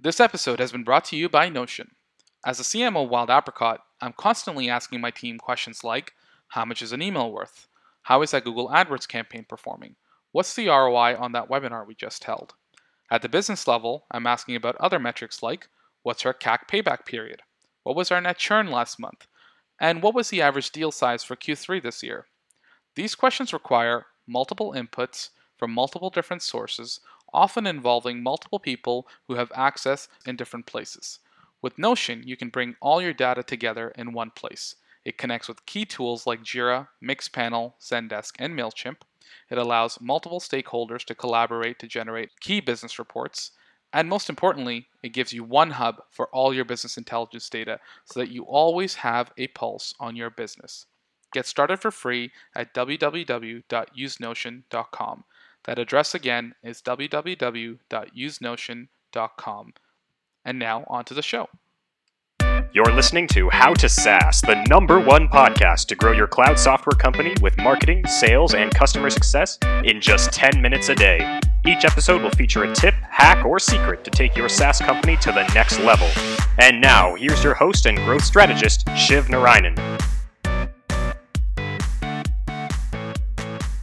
This episode has been brought to you by Notion. As a CMO Wild Apricot, I'm constantly asking my team questions like How much is an email worth? How is that Google AdWords campaign performing? What's the ROI on that webinar we just held? At the business level, I'm asking about other metrics like What's our CAC payback period? What was our net churn last month? And what was the average deal size for Q3 this year? These questions require multiple inputs from multiple different sources, often involving multiple people who have access in different places. With Notion, you can bring all your data together in one place. It connects with key tools like Jira, Mixpanel, Zendesk, and MailChimp. It allows multiple stakeholders to collaborate to generate key business reports. And most importantly, it gives you one hub for all your business intelligence data so that you always have a pulse on your business. Get started for free at www.usenotion.com. That address again is www.usenotion.com. And now on to the show. You're listening to How to SaaS, the number one podcast to grow your cloud software company with marketing, sales, and customer success in just 10 minutes a day. Each episode will feature a tip, hack, or secret to take your SaaS company to the next level. And now, here's your host and growth strategist, Shiv Narayanan.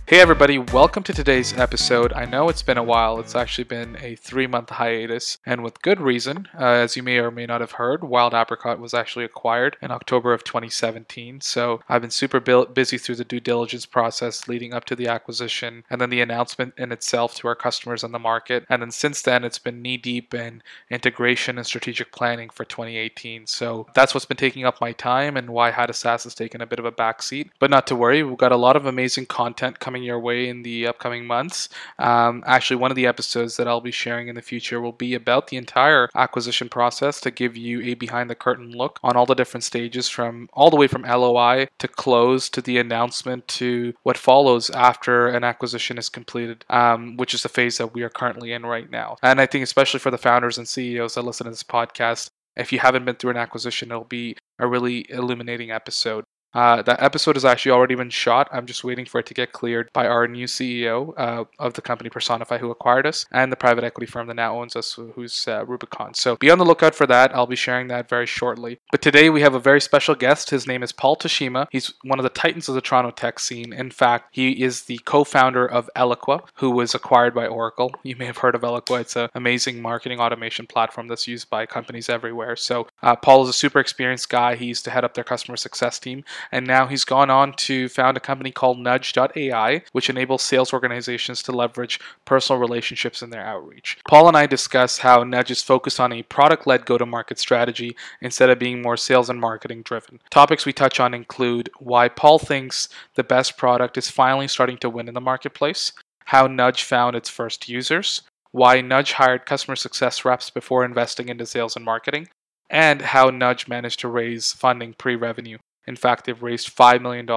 Hey, everybody, welcome to today's episode. I know it's been a while. It's actually been a three month hiatus, and with good reason. Uh, as you may or may not have heard, Wild Apricot was actually acquired in October of 2017. So I've been super busy through the due diligence process leading up to the acquisition, and then the announcement in itself to our customers and the market. And then since then, it's been knee deep in integration and strategic planning for 2018. So that's what's been taking up my time and why SaaS has taken a bit of a backseat. But not to worry, we've got a lot of amazing content coming coming your way in the upcoming months. Um, actually, one of the episodes that I'll be sharing in the future will be about the entire acquisition process to give you a behind the curtain look on all the different stages from all the way from LOI to close to the announcement to what follows after an acquisition is completed, um, which is the phase that we are currently in right now. And I think, especially for the founders and CEOs that listen to this podcast, if you haven't been through an acquisition, it'll be a really illuminating episode. Uh, that episode has actually already been shot. I'm just waiting for it to get cleared by our new CEO uh, of the company Personify, who acquired us, and the private equity firm that now owns us, who's uh, Rubicon. So be on the lookout for that. I'll be sharing that very shortly. But today we have a very special guest. His name is Paul Teshima. He's one of the titans of the Toronto tech scene. In fact, he is the co-founder of Eloqua, who was acquired by Oracle. You may have heard of Eloqua. It's an amazing marketing automation platform that's used by companies everywhere. So uh, Paul is a super experienced guy. He used to head up their customer success team and now he's gone on to found a company called Nudge.ai, which enables sales organizations to leverage personal relationships in their outreach. Paul and I discuss how Nudge is focused on a product led go to market strategy instead of being more sales and marketing driven. Topics we touch on include why Paul thinks the best product is finally starting to win in the marketplace, how Nudge found its first users, why Nudge hired customer success reps before investing into sales and marketing, and how Nudge managed to raise funding pre revenue. In fact, they've raised $5 million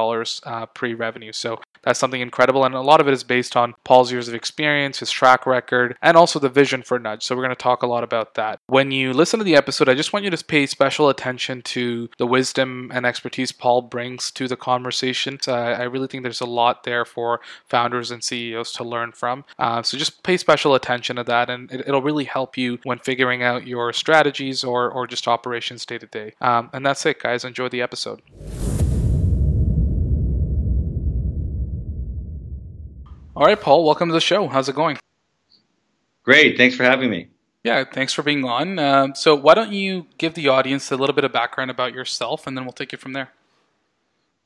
uh, pre revenue. So that's something incredible. And a lot of it is based on Paul's years of experience, his track record, and also the vision for Nudge. So we're going to talk a lot about that. When you listen to the episode, I just want you to pay special attention to the wisdom and expertise Paul brings to the conversation. Uh, I really think there's a lot there for founders and CEOs to learn from. Uh, so just pay special attention to that, and it, will really help you when figuring out your strategies or, or just operations day to day. Um, and that's it, guys. Enjoy the episode. All right, Paul, welcome to the show. How's it going? Great. Thanks for having me. Yeah, thanks for being on. Uh, so, why don't you give the audience a little bit of background about yourself, and then we'll take it from there.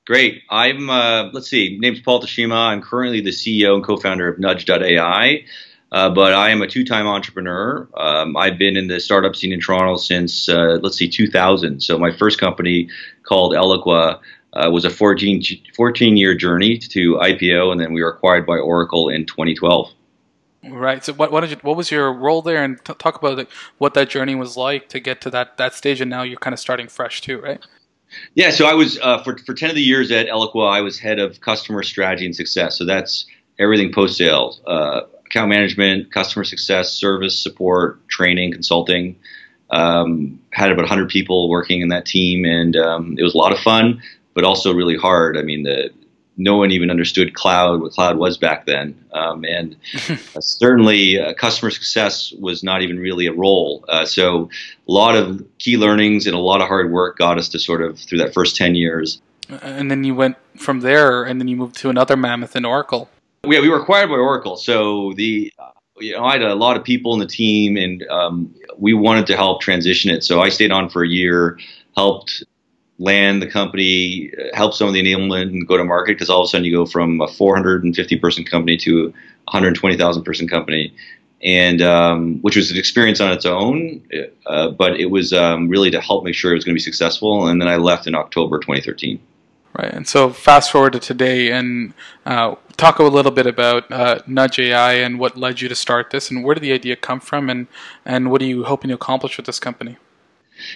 Great. I'm, uh, let's see, name's Paul Teshima. I'm currently the CEO and co founder of Nudge.ai, uh, but I am a two time entrepreneur. Um, I've been in the startup scene in Toronto since, uh, let's see, 2000. So, my first company called Eloqua uh, was a 14, 14 year journey to IPO, and then we were acquired by Oracle in 2012. Right. So, what what, you, what was your role there, and t- talk about what that journey was like to get to that that stage, and now you're kind of starting fresh too, right? Yeah. So I was uh, for for ten of the years at Eloqua, I was head of customer strategy and success. So that's everything post sales, uh, account management, customer success, service support, training, consulting. Um, had about 100 people working in that team, and um, it was a lot of fun but also really hard. I mean, the no one even understood cloud, what cloud was back then. Um, and uh, certainly uh, customer success was not even really a role. Uh, so a lot of key learnings and a lot of hard work got us to sort of through that first 10 years. And then you went from there and then you moved to another mammoth in Oracle. Yeah, we were acquired by Oracle. So the you know, I had a lot of people in the team, and um, we wanted to help transition it. So I stayed on for a year, helped land the company, help some of the enablement and go to market because all of a sudden you go from a 450 person company to 120,000 person company, and um, which was an experience on its own, uh, but it was um, really to help make sure it was going to be successful. And then I left in October 2013. Right, and so fast forward to today, and uh, talk a little bit about uh, Nudge AI and what led you to start this, and where did the idea come from, and and what are you hoping to accomplish with this company?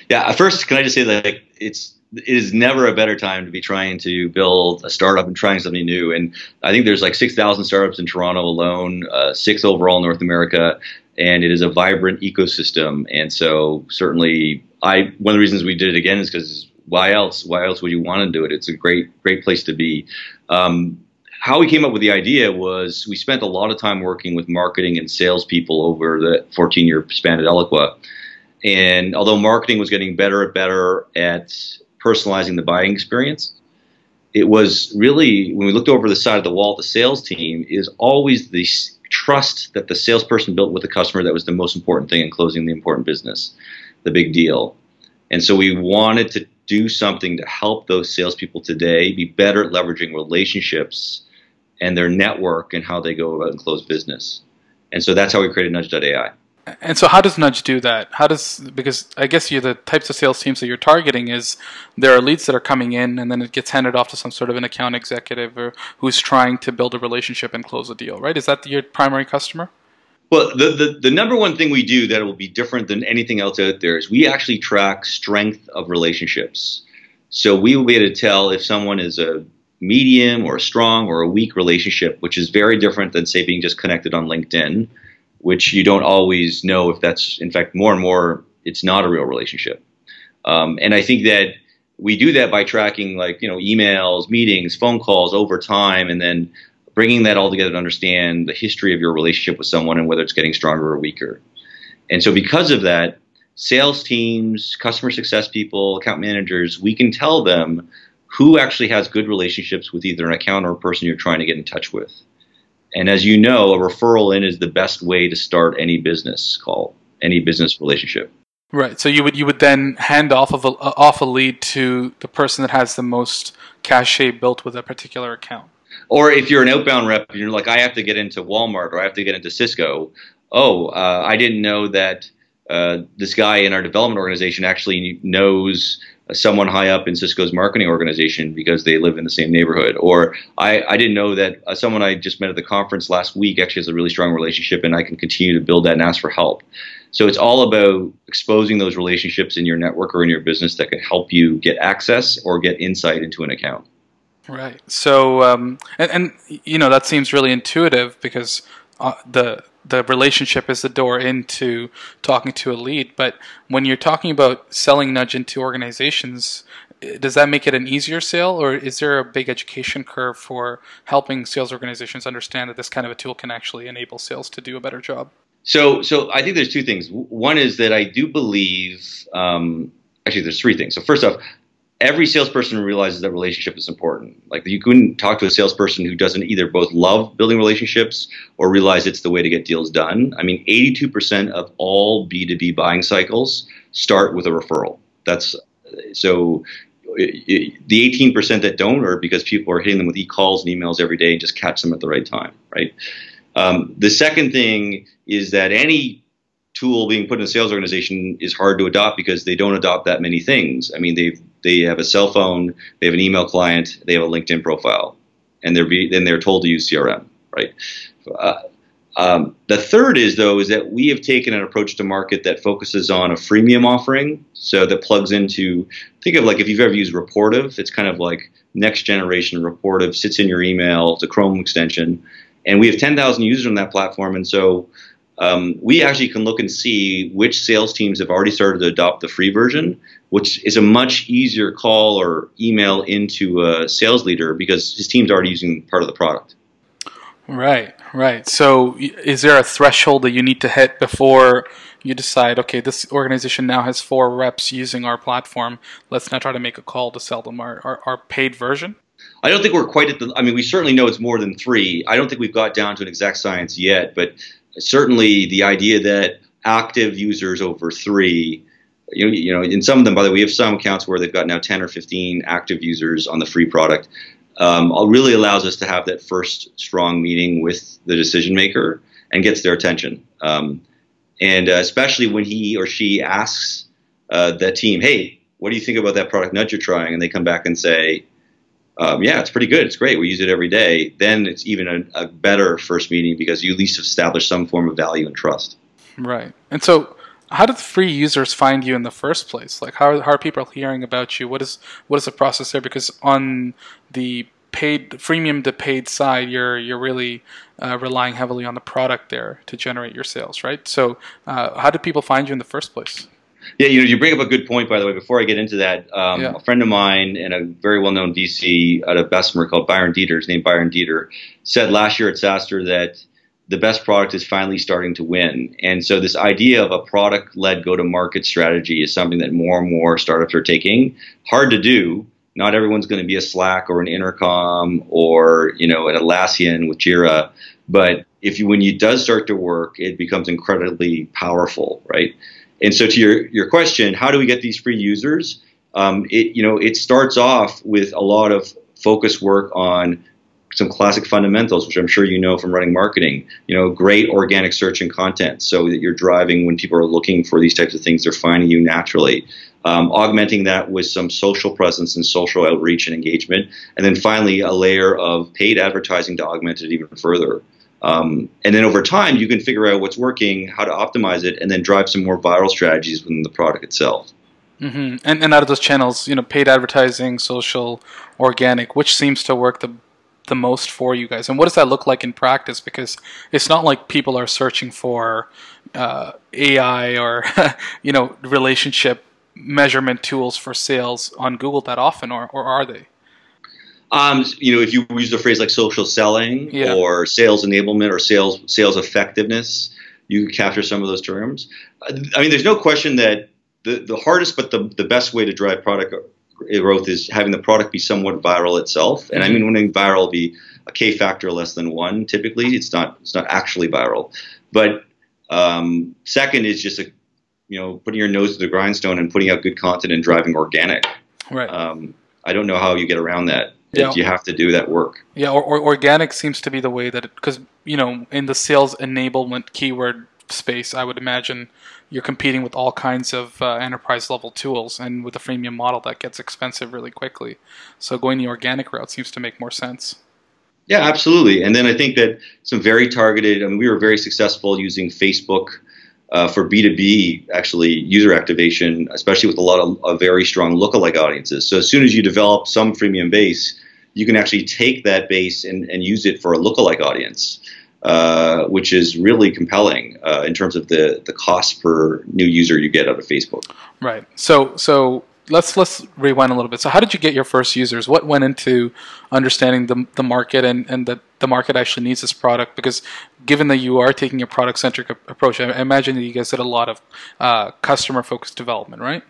Yeah, first, can I just say that it's it is never a better time to be trying to build a startup and trying something new. And I think there's like 6,000 startups in Toronto alone, uh, six overall in North America, and it is a vibrant ecosystem. And so certainly, I one of the reasons we did it again is because why else? Why else would you want to do it? It's a great great place to be. Um, how we came up with the idea was we spent a lot of time working with marketing and salespeople over the 14 year span at Eloqua. And although marketing was getting better and better at personalizing the buying experience. It was really, when we looked over the side of the wall the sales team, is always the trust that the salesperson built with the customer that was the most important thing in closing the important business, the big deal. And so we wanted to do something to help those salespeople today be better at leveraging relationships and their network and how they go about and close business. And so that's how we created Nudge.ai. And so, how does Nudge do that? How does because I guess you the types of sales teams that you're targeting is there are leads that are coming in, and then it gets handed off to some sort of an account executive or who's trying to build a relationship and close a deal, right? Is that your primary customer? Well, the, the, the number one thing we do that will be different than anything else out there is we actually track strength of relationships. So we will be able to tell if someone is a medium or a strong or a weak relationship, which is very different than say being just connected on LinkedIn which you don't always know if that's, in fact, more and more, it's not a real relationship. Um, and I think that we do that by tracking like, you know, emails, meetings, phone calls over time, and then bringing that all together to understand the history of your relationship with someone and whether it's getting stronger or weaker. And so because of that, sales teams, customer success people, account managers, we can tell them who actually has good relationships with either an account or a person you're trying to get in touch with. And as you know, a referral in is the best way to start any business call, any business relationship. Right. So you would you would then hand off of a, off a lead to the person that has the most cachet built with a particular account. Or if you're an outbound rep, you're like, I have to get into Walmart or I have to get into Cisco. Oh, uh, I didn't know that uh, this guy in our development organization actually knows someone high up in Cisco's marketing organization because they live in the same neighborhood. Or I, I didn't know that uh, someone I just met at the conference last week actually has a really strong relationship and I can continue to build that and ask for help. So it's all about exposing those relationships in your network or in your business that can help you get access or get insight into an account. Right. So, um, and, and, you know, that seems really intuitive because uh, the the relationship is the door into talking to a lead. But when you're talking about selling nudge into organizations, does that make it an easier sale, or is there a big education curve for helping sales organizations understand that this kind of a tool can actually enable sales to do a better job? So, so I think there's two things. One is that I do believe. Um, actually, there's three things. So, first off, every salesperson realizes that relationship is important. Like you couldn't talk to a salesperson who doesn't either both love building relationships or realize it's the way to get deals done. I mean, 82% of all B2B buying cycles start with a referral. That's so the 18% that don't are because people are hitting them with e-calls and emails every day and just catch them at the right time, right? Um, the second thing is that any tool being put in a sales organization is hard to adopt because they don't adopt that many things. I mean, they've they have a cell phone, they have an email client, they have a LinkedIn profile, and they're be, then they're told to use CRM, right? Uh, um, the third is though is that we have taken an approach to market that focuses on a freemium offering, so that plugs into think of like if you've ever used Rapportive, it's kind of like next generation Rapportive sits in your email, it's a Chrome extension, and we have 10,000 users on that platform, and so um, we actually can look and see which sales teams have already started to adopt the free version, which is a much easier call or email into a sales leader because his team's already using part of the product. Right, right. So, is there a threshold that you need to hit before you decide, okay, this organization now has four reps using our platform. Let's now try to make a call to sell them our, our, our paid version? I don't think we're quite at the. I mean, we certainly know it's more than three. I don't think we've got down to an exact science yet, but certainly the idea that active users over three, you know, you know, in some of them, by the way, we have some accounts where they've got now 10 or 15 active users on the free product. Um, really allows us to have that first strong meeting with the decision maker and gets their attention. Um, and uh, especially when he or she asks uh, team, "Hey, what do you think about that product nudge you're trying?" and they come back and say, um, yeah, it's pretty good. It's great. We use it every day. Then it's even a, a, better first meeting because you at least establish some form of value and trust. Right. And so, how did free users find you in the first place? Like, how, how are people hearing about you? What is what is the process there? Because on the paid freemium to paid side, you're you're really uh, relying heavily on the product there to generate your sales, right? So, uh, how did people find you in the first place? Yeah, you know, you bring up a good point, by the way. Before I get into that, um, yeah. a friend of mine and a very well-known VC out of Bessemer called Byron Deeter, his name Byron Deeter, said last year at SaaStr that the best product is finally starting to win. And so this idea of a product-led go-to-market strategy is something that more and more startups are taking. Hard to do. Not everyone's going to be a Slack or an Intercom or you know an Atlassian with Jira, but if you when you does start to work, it becomes incredibly powerful, right? And so to your, your question, how do we get these free users? Um, it, you know, it starts off with a lot of focus work on some classic fundamentals, which I'm sure you know from running marketing. You know, great organic search and content, so that you're driving when people are looking for these types of things, they're finding you naturally. Um, augmenting that with some social presence and social outreach and engagement, and then finally a layer of paid advertising to augment it even further. Um, and then over time, you can figure out what's working, how to optimize it, and then drive some more viral strategies within the product itself. Mm-hmm. And, and out of those channels, you know, paid advertising, social, organic, which seems to work the the most for you guys? And what does that look like in practice? Because it's not like people are searching for uh, AI or you know relationship measurement tools for sales on Google that often, or, or are they? Um, you know, if you use the phrase like social selling yeah. or sales enablement or sales sales effectiveness, you can capture some of those terms. I mean, there's no question that the, the hardest but the, the best way to drive product growth is having the product be somewhat viral itself. And I mean, when viral be a K factor less than one, typically it's not it's not actually viral. But um, second is just a you know putting your nose to the grindstone and putting out good content and driving organic. Right. Um, I don't know how you get around that yeah. you have to do that work. Yeah, or, or organic seems to be the way that because you know in the sales enablement keyword space, I would imagine you're competing with all kinds of uh, enterprise level tools, and with a freemium model, that gets expensive really quickly. So going the organic route seems to make more sense. Yeah, absolutely. And then I think that some very targeted. I mean, we were very successful using Facebook. Uh, for B2B, actually, user activation, especially with a lot of, of very strong lookalike audiences. So, as soon as you develop some freemium base, you can actually take that base and, and use it for a lookalike audience, uh, which is really compelling uh, in terms of the, the cost per new user you get out of Facebook. Right. So so let's let's rewind a little bit. So how did you get your first users? What went into understanding the, the market and, and that the market actually needs this product? Because given that you are taking a product centric approach, I imagine that you guys did a lot of uh, customer focused development, right?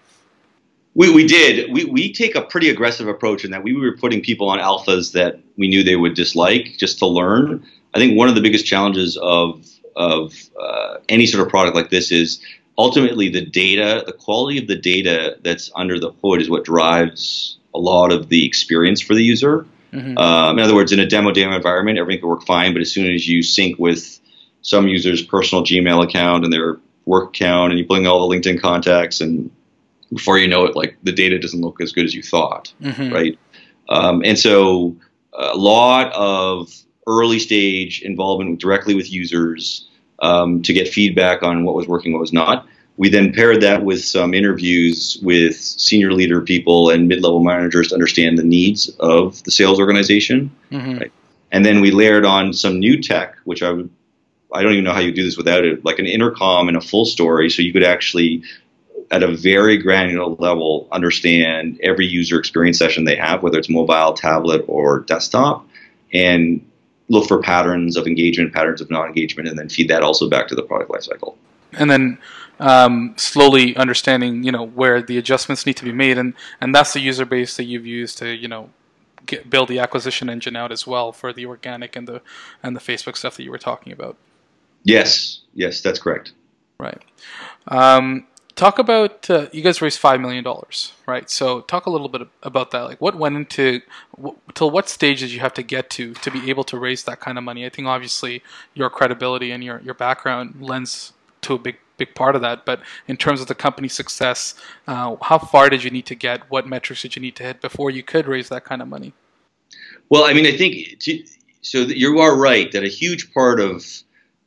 We, we did. We, we take a pretty aggressive approach in that we were putting people on alphas that we knew they would dislike just to learn. I think one of the biggest challenges of of uh, any sort of product like this is ultimately the data, the quality of the data that's under the hood is what drives a lot of the experience for the user. Mm-hmm. Um, in other words, in a demo demo environment, everything can work fine, but as soon as you sync with some user's personal Gmail account and their work account, and you bring all the LinkedIn contacts and before you know it, like the data doesn't look as good as you thought, mm-hmm. right? Um, and so a lot of early stage involvement directly with users um, to get feedback on what was working, what was not. We then paired that with some interviews with senior leader people and mid-level managers to understand the needs of the sales organization. Mm-hmm. Right? And then we layered on some new tech, which I would I don't even know how you do this without it, like an intercom and a FullStory, so you could actually at a very granular level understand every user experience session they have, whether it's mobile, tablet, or desktop, and look for patterns of engagement, patterns of non-engagement, and then feed that also back to the product lifecycle. And then um, slowly understanding, you know, where the adjustments need to be made, and and that's the user base that you've used to, you know, get, build the acquisition engine out as well for the organic and the and the Facebook stuff that you were talking about. Yes, yes, that's correct. Right. Um, talk about uh, you guys raised five million dollars, right? So talk a little bit about that. Like, what went into w- till what stage did you have to get to to be able to raise that kind of money? I think obviously your credibility and your your background lends to a big big part of that. But in terms of the company's success, uh, how far did you need to get? What metrics did you need to hit before you could raise that kind of money? Well, I mean, I think to, so. You are right that a huge part of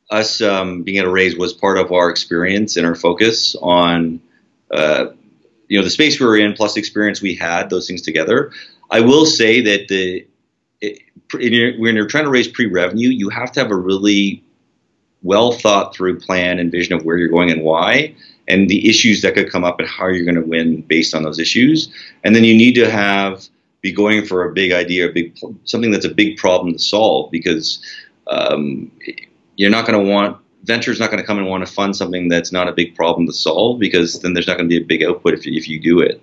us um, being able to raise was part of our experience and our focus on, uh, you know, the space we were in plus the experience we had. Those things together. I will say that the it, when you're trying to raise pre-revenue, you have to have a really well thought through plan and vision of where you're going and why, and the issues that could come up and how you're going to win based on those issues. And then you need to have be going for a big idea, a big something that's a big problem to solve because um, you're not going to want venture's not going to come and want to fund something that's not a big problem to solve because then there's not going to be a big output if, if you do it.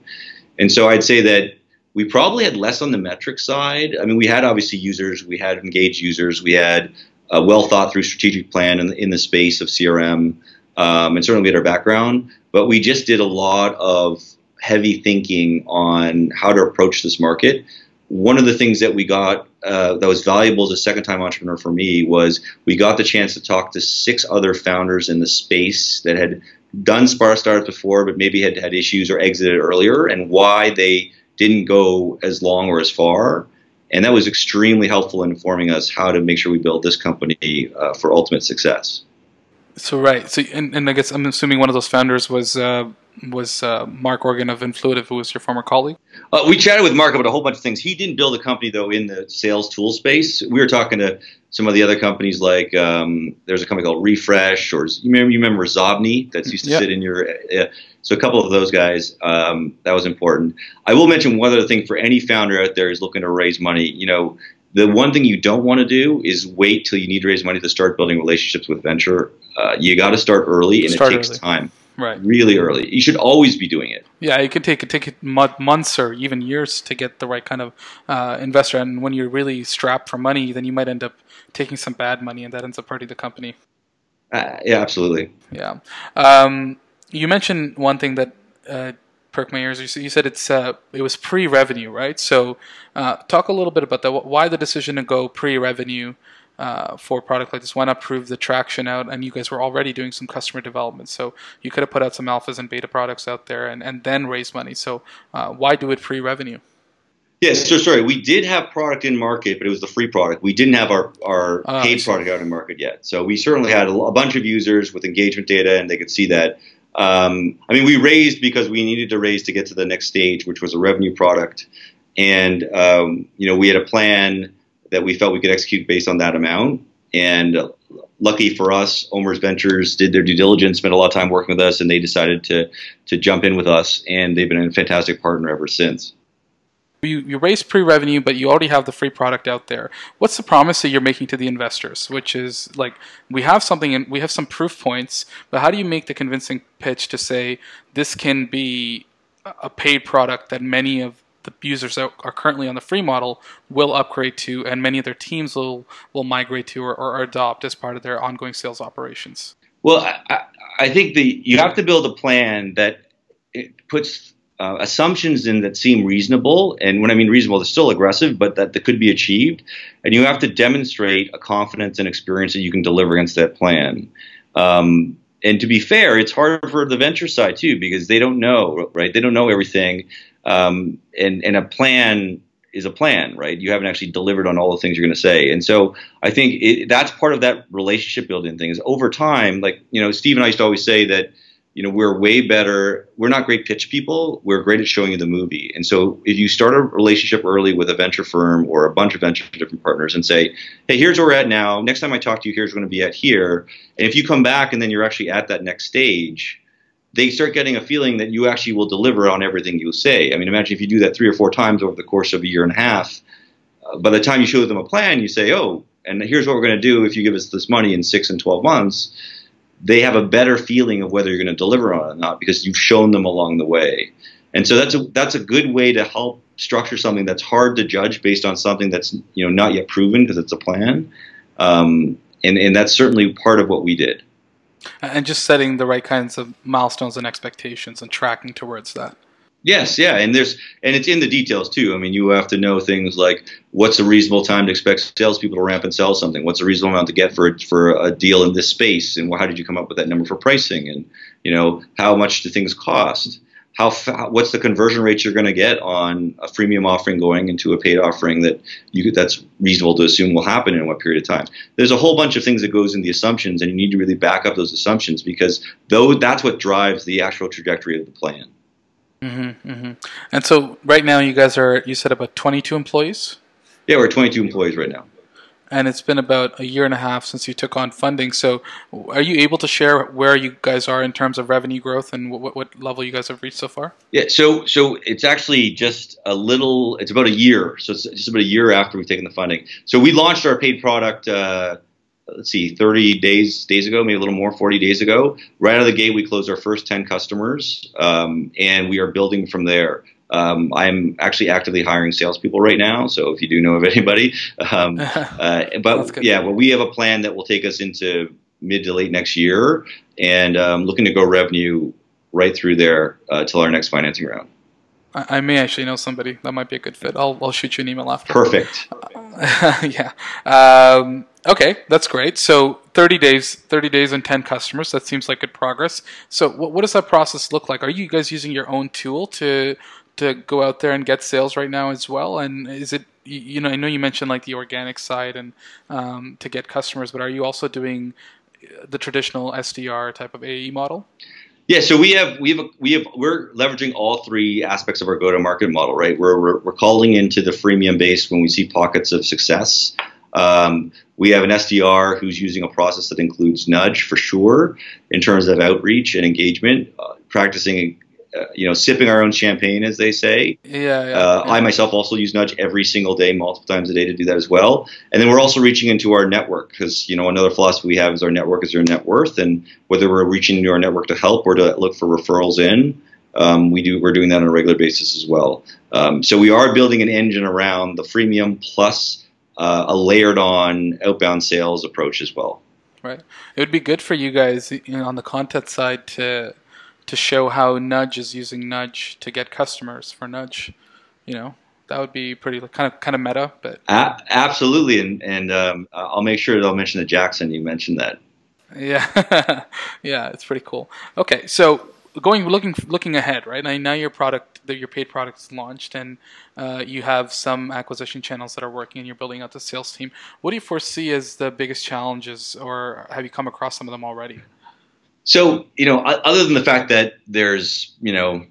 And so I'd say that we probably had less on the metric side. I mean, we had obviously users, we had engaged users, we had a well thought through strategic plan in, in the space of CRM, um, and certainly we had our background, but we just did a lot of heavy thinking on how to approach this market one of the things that we got uh, that was valuable as a second time entrepreneur for me was we got the chance to talk to six other founders in the space that had done Sparta startups before, but maybe had had issues or exited earlier, and why they didn't go as long or as far. And that was extremely helpful in informing us how to make sure we build this company uh, for ultimate success. So right, so and, and I guess I'm assuming one of those founders was uh, was uh, Mark Organ of Influitive, who was your former colleague? Uh, we chatted with Mark about a whole bunch of things. He didn't build a company though in the sales tool space. We were talking to some of the other companies like um, there's a company called Refresh, or you remember, you remember Xobni that used to yep. sit in your. Uh, so a couple of those guys um, that was important. I will mention one other thing for any founder out there is looking to raise money. You know, the one thing you don't want to do is wait till you need to raise money to start building relationships with venture. Uh, you got to start early, and start it takes early. time. Right. Really early. You should always be doing it. Yeah it could take it take months or even years to get the right kind of uh, investor. And when you're really strapped for money then you might end up taking some bad money and that ends up hurting the company. Uh, yeah absolutely. Yeah. Um, you mentioned one thing that uh, perk my ears you said it's uh, it was pre-revenue right so uh, talk a little bit about that why the decision to go pre-revenue uh, for a product like this? Why not prove the traction out? And you guys were already doing some customer development, so you could have put out some alphas and beta products out there and, and then raise money. So uh, why do it pre-revenue? Yes, so sorry. We did have product in market, but it was the free product. We didn't have our, our uh, paid product out in market yet. So we certainly had a, a, bunch of users with engagement data, and they could see that. Um, I mean, we raised because we needed to raise to get to the next stage, which was a revenue product. And, um, you know, we had a plan that we felt we could execute based on that amount. And lucky for us, OMERS Ventures did their due diligence, spent a lot of time working with us, and they decided to to jump in with us. And they've been a fantastic partner ever since. You, you raise pre-revenue, but you already have the free product out there. What's the promise that you're making to the investors? Which is like we have something and we have some proof points, but how do you make the convincing pitch to say this can be a paid product that many of the users that are currently on the free model will upgrade to, and many of their teams will will migrate to or, or adopt as part of their ongoing sales operations. Well, I, I think the you have to build a plan that puts uh, assumptions in that seem reasonable, and when I mean reasonable, they're still aggressive, but that, that could be achieved. And you have to demonstrate a confidence and experience that you can deliver against that plan. Um, and to be fair, it's hard for the venture side too because they don't know, right? They don't know everything. Um, and, and a plan is a plan, right? You haven't actually delivered on all the things you're going to say. And so I think it, that's part of that relationship building thing is over time, like, you know, Steve and I used to always say that you know, we're way better. We're not great pitch people. We're great at showing you the movie. And so if you start a relationship early with a venture firm or a bunch of venture different partners and say, hey, here's where we're at now. Next time I talk to you, here's going to be at here. And if you come back and then you're actually at that next stage, they start getting a feeling that you actually will deliver on everything you say. I mean, imagine if you do that three or four times over the course of a year and a half. Uh, by the time you show them a plan, you say, oh, and here's what we're going to do if you give us this money in six and 12 months they have a better feeling of whether you're going to deliver on it or not because you've shown them along the way. And so that's a that's a good way to help structure something that's hard to judge based on something that's you know not yet proven because it's a plan. Um, and and that's certainly part of what we did. And just setting the right kinds of milestones and expectations and tracking towards that. Yes, yeah, and there's and it's in the details too. I mean, you have to know things like what's a reasonable time to expect salespeople to ramp and sell something. What's a reasonable amount to get for for a deal in this space, and how did you come up with that number for pricing? And you know, how much do things cost? How what's the conversion rate you're going to get on a freemium offering going into a paid offering that you that's reasonable to assume will happen in what period of time? There's a whole bunch of things that goes in the assumptions, and you need to really back up those assumptions because though that's what drives the actual trajectory of the plan. Mm-hmm, mm-hmm. And so right now you guys are you said about 22 employees. Yeah, we're 22 employees right now. And it's been about a year and a half since you took on funding. So, are you able to share where you guys are in terms of revenue growth and what, what level you guys have reached so far? Yeah, so so it's actually just a little. It's about a year. So it's just about a year after we've taken the funding. So we launched our paid product. Uh, let's see, 30 days days ago, maybe a little more, 40 days ago. Right out of the gate, we closed our first 10 customers, um, and we are building from there. Um, I'm actually actively hiring salespeople right now, so if you do know of anybody, um, uh, but yeah, well, we have a plan that will take us into mid to late next year, and um, looking to go revenue right through there uh, till our next financing round. I, may actually know somebody that might be a good fit. I'll, I'll shoot you an email after. Perfect. yeah. Um, okay, that's great. So 30 days, 30 days and 10 customers. That seems like good progress. So what, what does that process look like? Are you guys using your own tool to to go out there and get sales right now as well? And is it you know I know you mentioned like the organic side and um, to get customers, but are you also doing the traditional SDR type of AE model? Yeah, so we have we have we have we're leveraging all three aspects of our go-to-market model, right? We're, we're, we're calling into the freemium base when we see pockets of success. Um, we have an SDR who's using a process that includes nudge for sure in terms of outreach and engagement, uh, practicing uh, you know, sipping our own champagne, as they say. Yeah, yeah, uh, yeah, I myself also use Nudge every single day, multiple times a day to do that as well. And then we're also reaching into our network because, you know, another philosophy we have is our network is our net worth. And whether we're reaching into our network to help or to look for referrals in, um, we do, we're doing that on a regular basis as well. Um, so we are building an engine around the freemium plus uh, a layered on outbound sales approach as well. Right. It would be good for you guys you know, on the content side to to show how Nudge is using Nudge to get customers for Nudge. You know, that would be pretty kind of kind of meta, but A- absolutely. And and um, I'll make sure that I'll mention that Jackson. You mentioned that. Yeah, yeah, it's pretty cool. Okay, so going looking looking ahead, right now, your product, your paid product is launched, and uh, you have some acquisition channels that are working, and you're building out the sales team. What do you foresee as the biggest challenges, or have you come across some of them already? So, you know, other than the fact that there's, you know,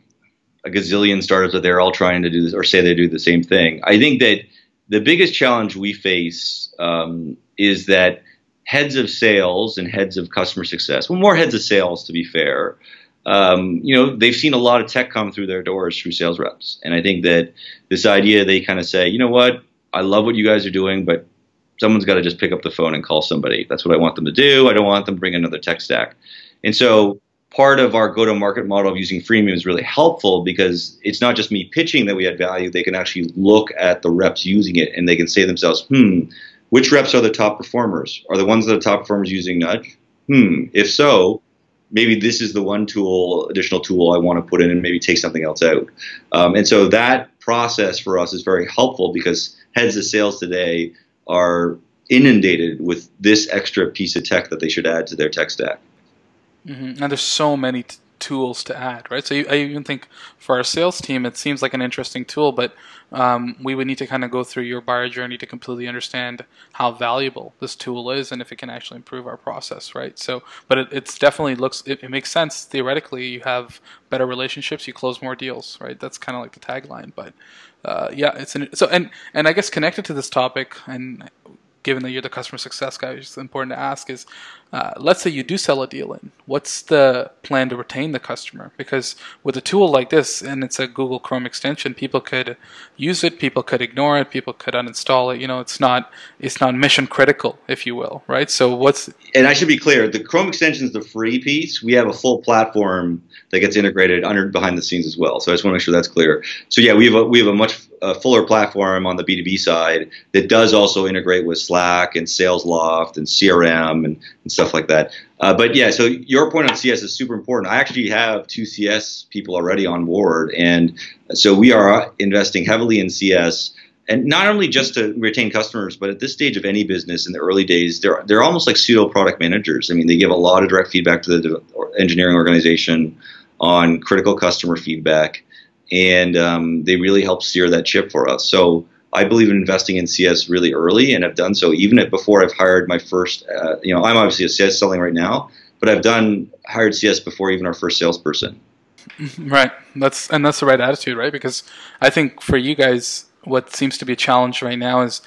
a gazillion startups that they're all trying to do this or say they do the same thing, I think that the biggest challenge we face um, is that heads of sales and heads of customer success, well, more heads of sales to be fair, um, you know, they've seen a lot of tech come through their doors through sales reps. And I think that this idea they kind of say, you know what, I love what you guys are doing, but someone's got to just pick up the phone and call somebody. That's what I want them to do. I don't want them to bring another tech stack. And so part of our go-to-market model of using freemium is really helpful because it's not just me pitching that we add value. They can actually look at the reps using it and they can say to themselves, hmm, which reps are the top performers? Are the ones that are top performers using Nudge? Hmm, if so, maybe this is the one tool, additional tool I want to put in and maybe take something else out. Um, and so that process for us is very helpful because heads of sales today are inundated with this extra piece of tech that they should add to their tech stack. Mm-hmm. And there's so many t- tools to add, right? So I even think for our sales team, it seems like an interesting tool, but um, we would need to kind of go through your buyer journey to completely understand how valuable this tool is and if it can actually improve our process, right? So, but it it's definitely looks it, it makes sense theoretically. You have better relationships, you close more deals, right? That's kind of like the tagline, but uh, yeah, it's an, so and and I guess connected to this topic and given that you're the customer success guy, it's important to ask is uh, let's say you do sell a deal in, what's the plan to retain the customer? Because with a tool like this, and it's a Google Chrome extension, people could use it, people could ignore it, people could uninstall it. You know, it's not it's not mission critical, if you will, right? So what's and I should be clear, the Chrome extension is the free piece. We have a full platform that gets integrated under behind the scenes as well. So I just want to make sure that's clear. So yeah, we have a, we have a much a fuller platform on the B2B side that does also integrate with Slack and SalesLoft and CRM and, and stuff like that. Uh, but yeah, so your point on CS is super important. I actually have two CS people already on board, and so we are investing heavily in CS. And not only just to retain customers, but at this stage of any business in the early days, they're they're almost like pseudo product managers. I mean, they give a lot of direct feedback to the engineering organization on critical customer feedback and um, they really help steer that ship for us. So I believe in investing in CS really early, and I've done so even before I've hired my first. Uh, you know, I'm obviously a CS selling right now, but I've done hired CS before even our first salesperson. Right. That's and that's the right attitude, right? Because I think for you guys, what seems to be a challenge right now is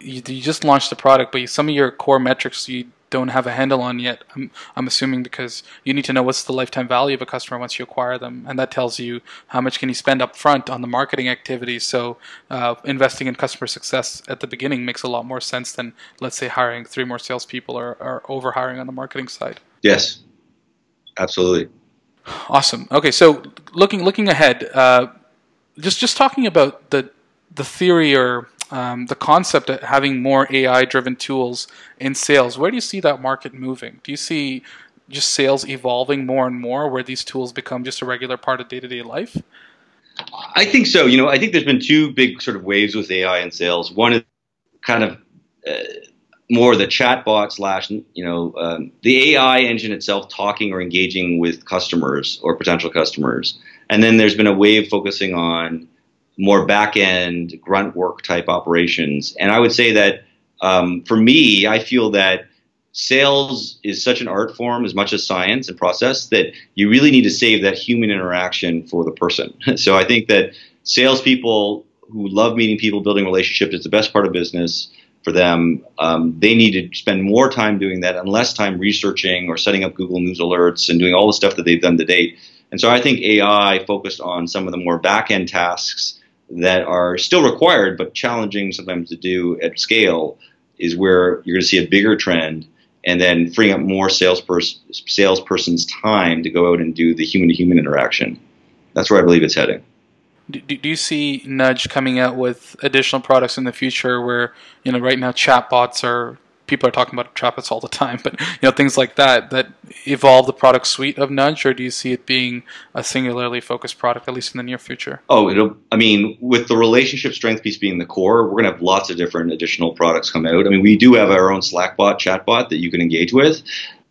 you, you just launched the product, but some of your core metrics you don't have a handle on yet. I'm, I'm assuming because you need to know what's the lifetime value of a customer once you acquire them, and that tells you how much can you spend up front on the marketing activities. So uh, investing in customer success at the beginning makes a lot more sense than let's say hiring three more salespeople or, or over hiring on the marketing side. Yes, absolutely. Awesome. Okay, so looking looking ahead, uh, just just talking about the the theory or um, the concept of having more AI driven tools in sales, where do you see that market moving? Do you see just sales evolving more and more where these tools become just a regular part of day to day life? I think so. You know, I think there's been two big sort of waves with AI in sales. One is kind of uh, more the chatbot slash, you know, um, the AI engine itself talking or engaging with customers or potential customers. And then there's been a wave focusing on more back end grunt work type operations. And I would say that um, for me, I feel that sales is such an art form as much as science and process that you really need to save that human interaction for the person. so I think that salespeople who love meeting people, building relationships, it's the best part of business for them. Um, they need to spend more time doing that and less time researching or setting up Google News alerts and doing all the stuff that they've done to date. And so I think AI focused on some of the more back end tasks that are still required but challenging sometimes to do at scale is where you're going to see a bigger trend and then freeing up more salespers- salesperson's time to go out and do the human to human interaction. That's where I believe it's heading. Do, do you see Nudge coming out with additional products in the future where, you know, right now chatbots are people are talking about chatbots all the time, but you know things like that that evolve the product suite of Nudge, or do you see it being a singularly focused product at least in the near future? Oh, it'll. I mean, with the relationship strength piece being the core, we're gonna have lots of different additional products come out. I mean, we do have our own Slackbot chatbot that you can engage with,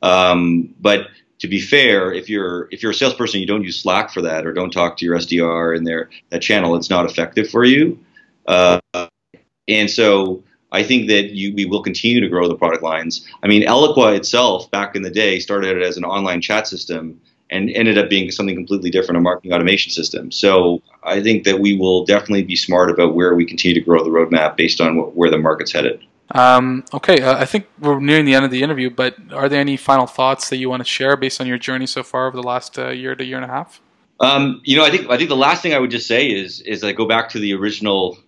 um, but to be fair, if you're if you're a salesperson, you don't use Slack for that, or don't talk to your SDR in their that channel, it's not effective for you. Uh, and so I think that you, we will continue to grow the product lines. I mean, Eloqua itself, back in the day, started as an online chat system and ended up being something completely different, a marketing automation system. So I think that we will definitely be smart about where we continue to grow the roadmap based on what, where the market's headed. Um, okay, uh, I think we're nearing the end of the interview, but are there any final thoughts that you want to share based on your journey so far over the last uh, year to year and a half? Um, you know, I think I think the last thing I would just say is is I go back to the original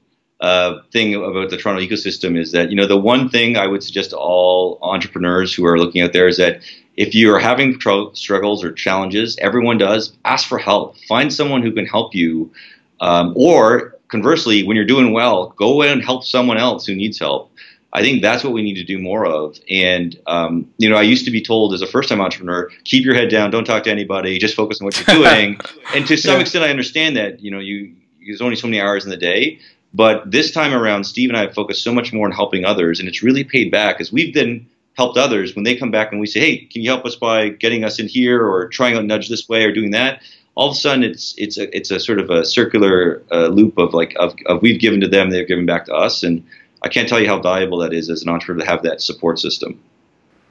uh, thing about the Toronto ecosystem is that you know the one thing I would suggest to all entrepreneurs who are looking out there is that if you are having tr- struggles or challenges, everyone does. Ask for help. Find someone who can help you, um, or conversely, when you're doing well, go and help someone else who needs help. I think that's what we need to do more of. And um, you know, I used to be told as a first-time entrepreneur, keep your head down, don't talk to anybody, just focus on what you're doing. and to some yeah. extent, I understand that. You know, you there's only so many hours in the day. But this time around, Steve and I have focused so much more on helping others, and it's really paid back as we've been helped others, when they come back and we say, hey, can you help us by getting us in here or trying out nudge this way or doing that? All of a sudden, it's it's a it's a sort of a circular uh, loop of like of, of we've given to them, they've given back to us, and I can't tell you how valuable that is as an entrepreneur to have that support system.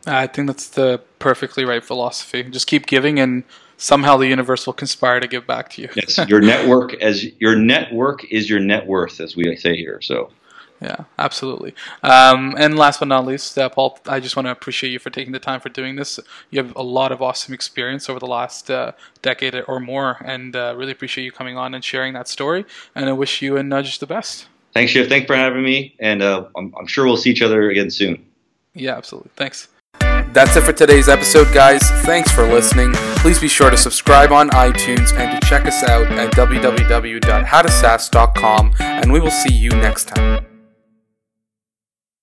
I think that's the perfectly right philosophy. Just keep giving, and somehow the universe will conspire to give back to you. yes, your network as your network is your net worth, as we say here. So. Yeah, absolutely. Um, and last but not least, uh, Paul, I just want to appreciate you for taking the time for doing this. You have a lot of awesome experience over the last uh, decade or more, and uh, really appreciate you coming on and sharing that story. And I wish you and Nudge the best. Thanks, Shiv. Thanks for having me, and uh, I'm, I'm sure we'll see each other again soon. Yeah, absolutely. Thanks. That's it for today's episode, guys. Thanks for listening. Please be sure to subscribe on iTunes and to check us out at www.howtosaas.com, and we will see you next time.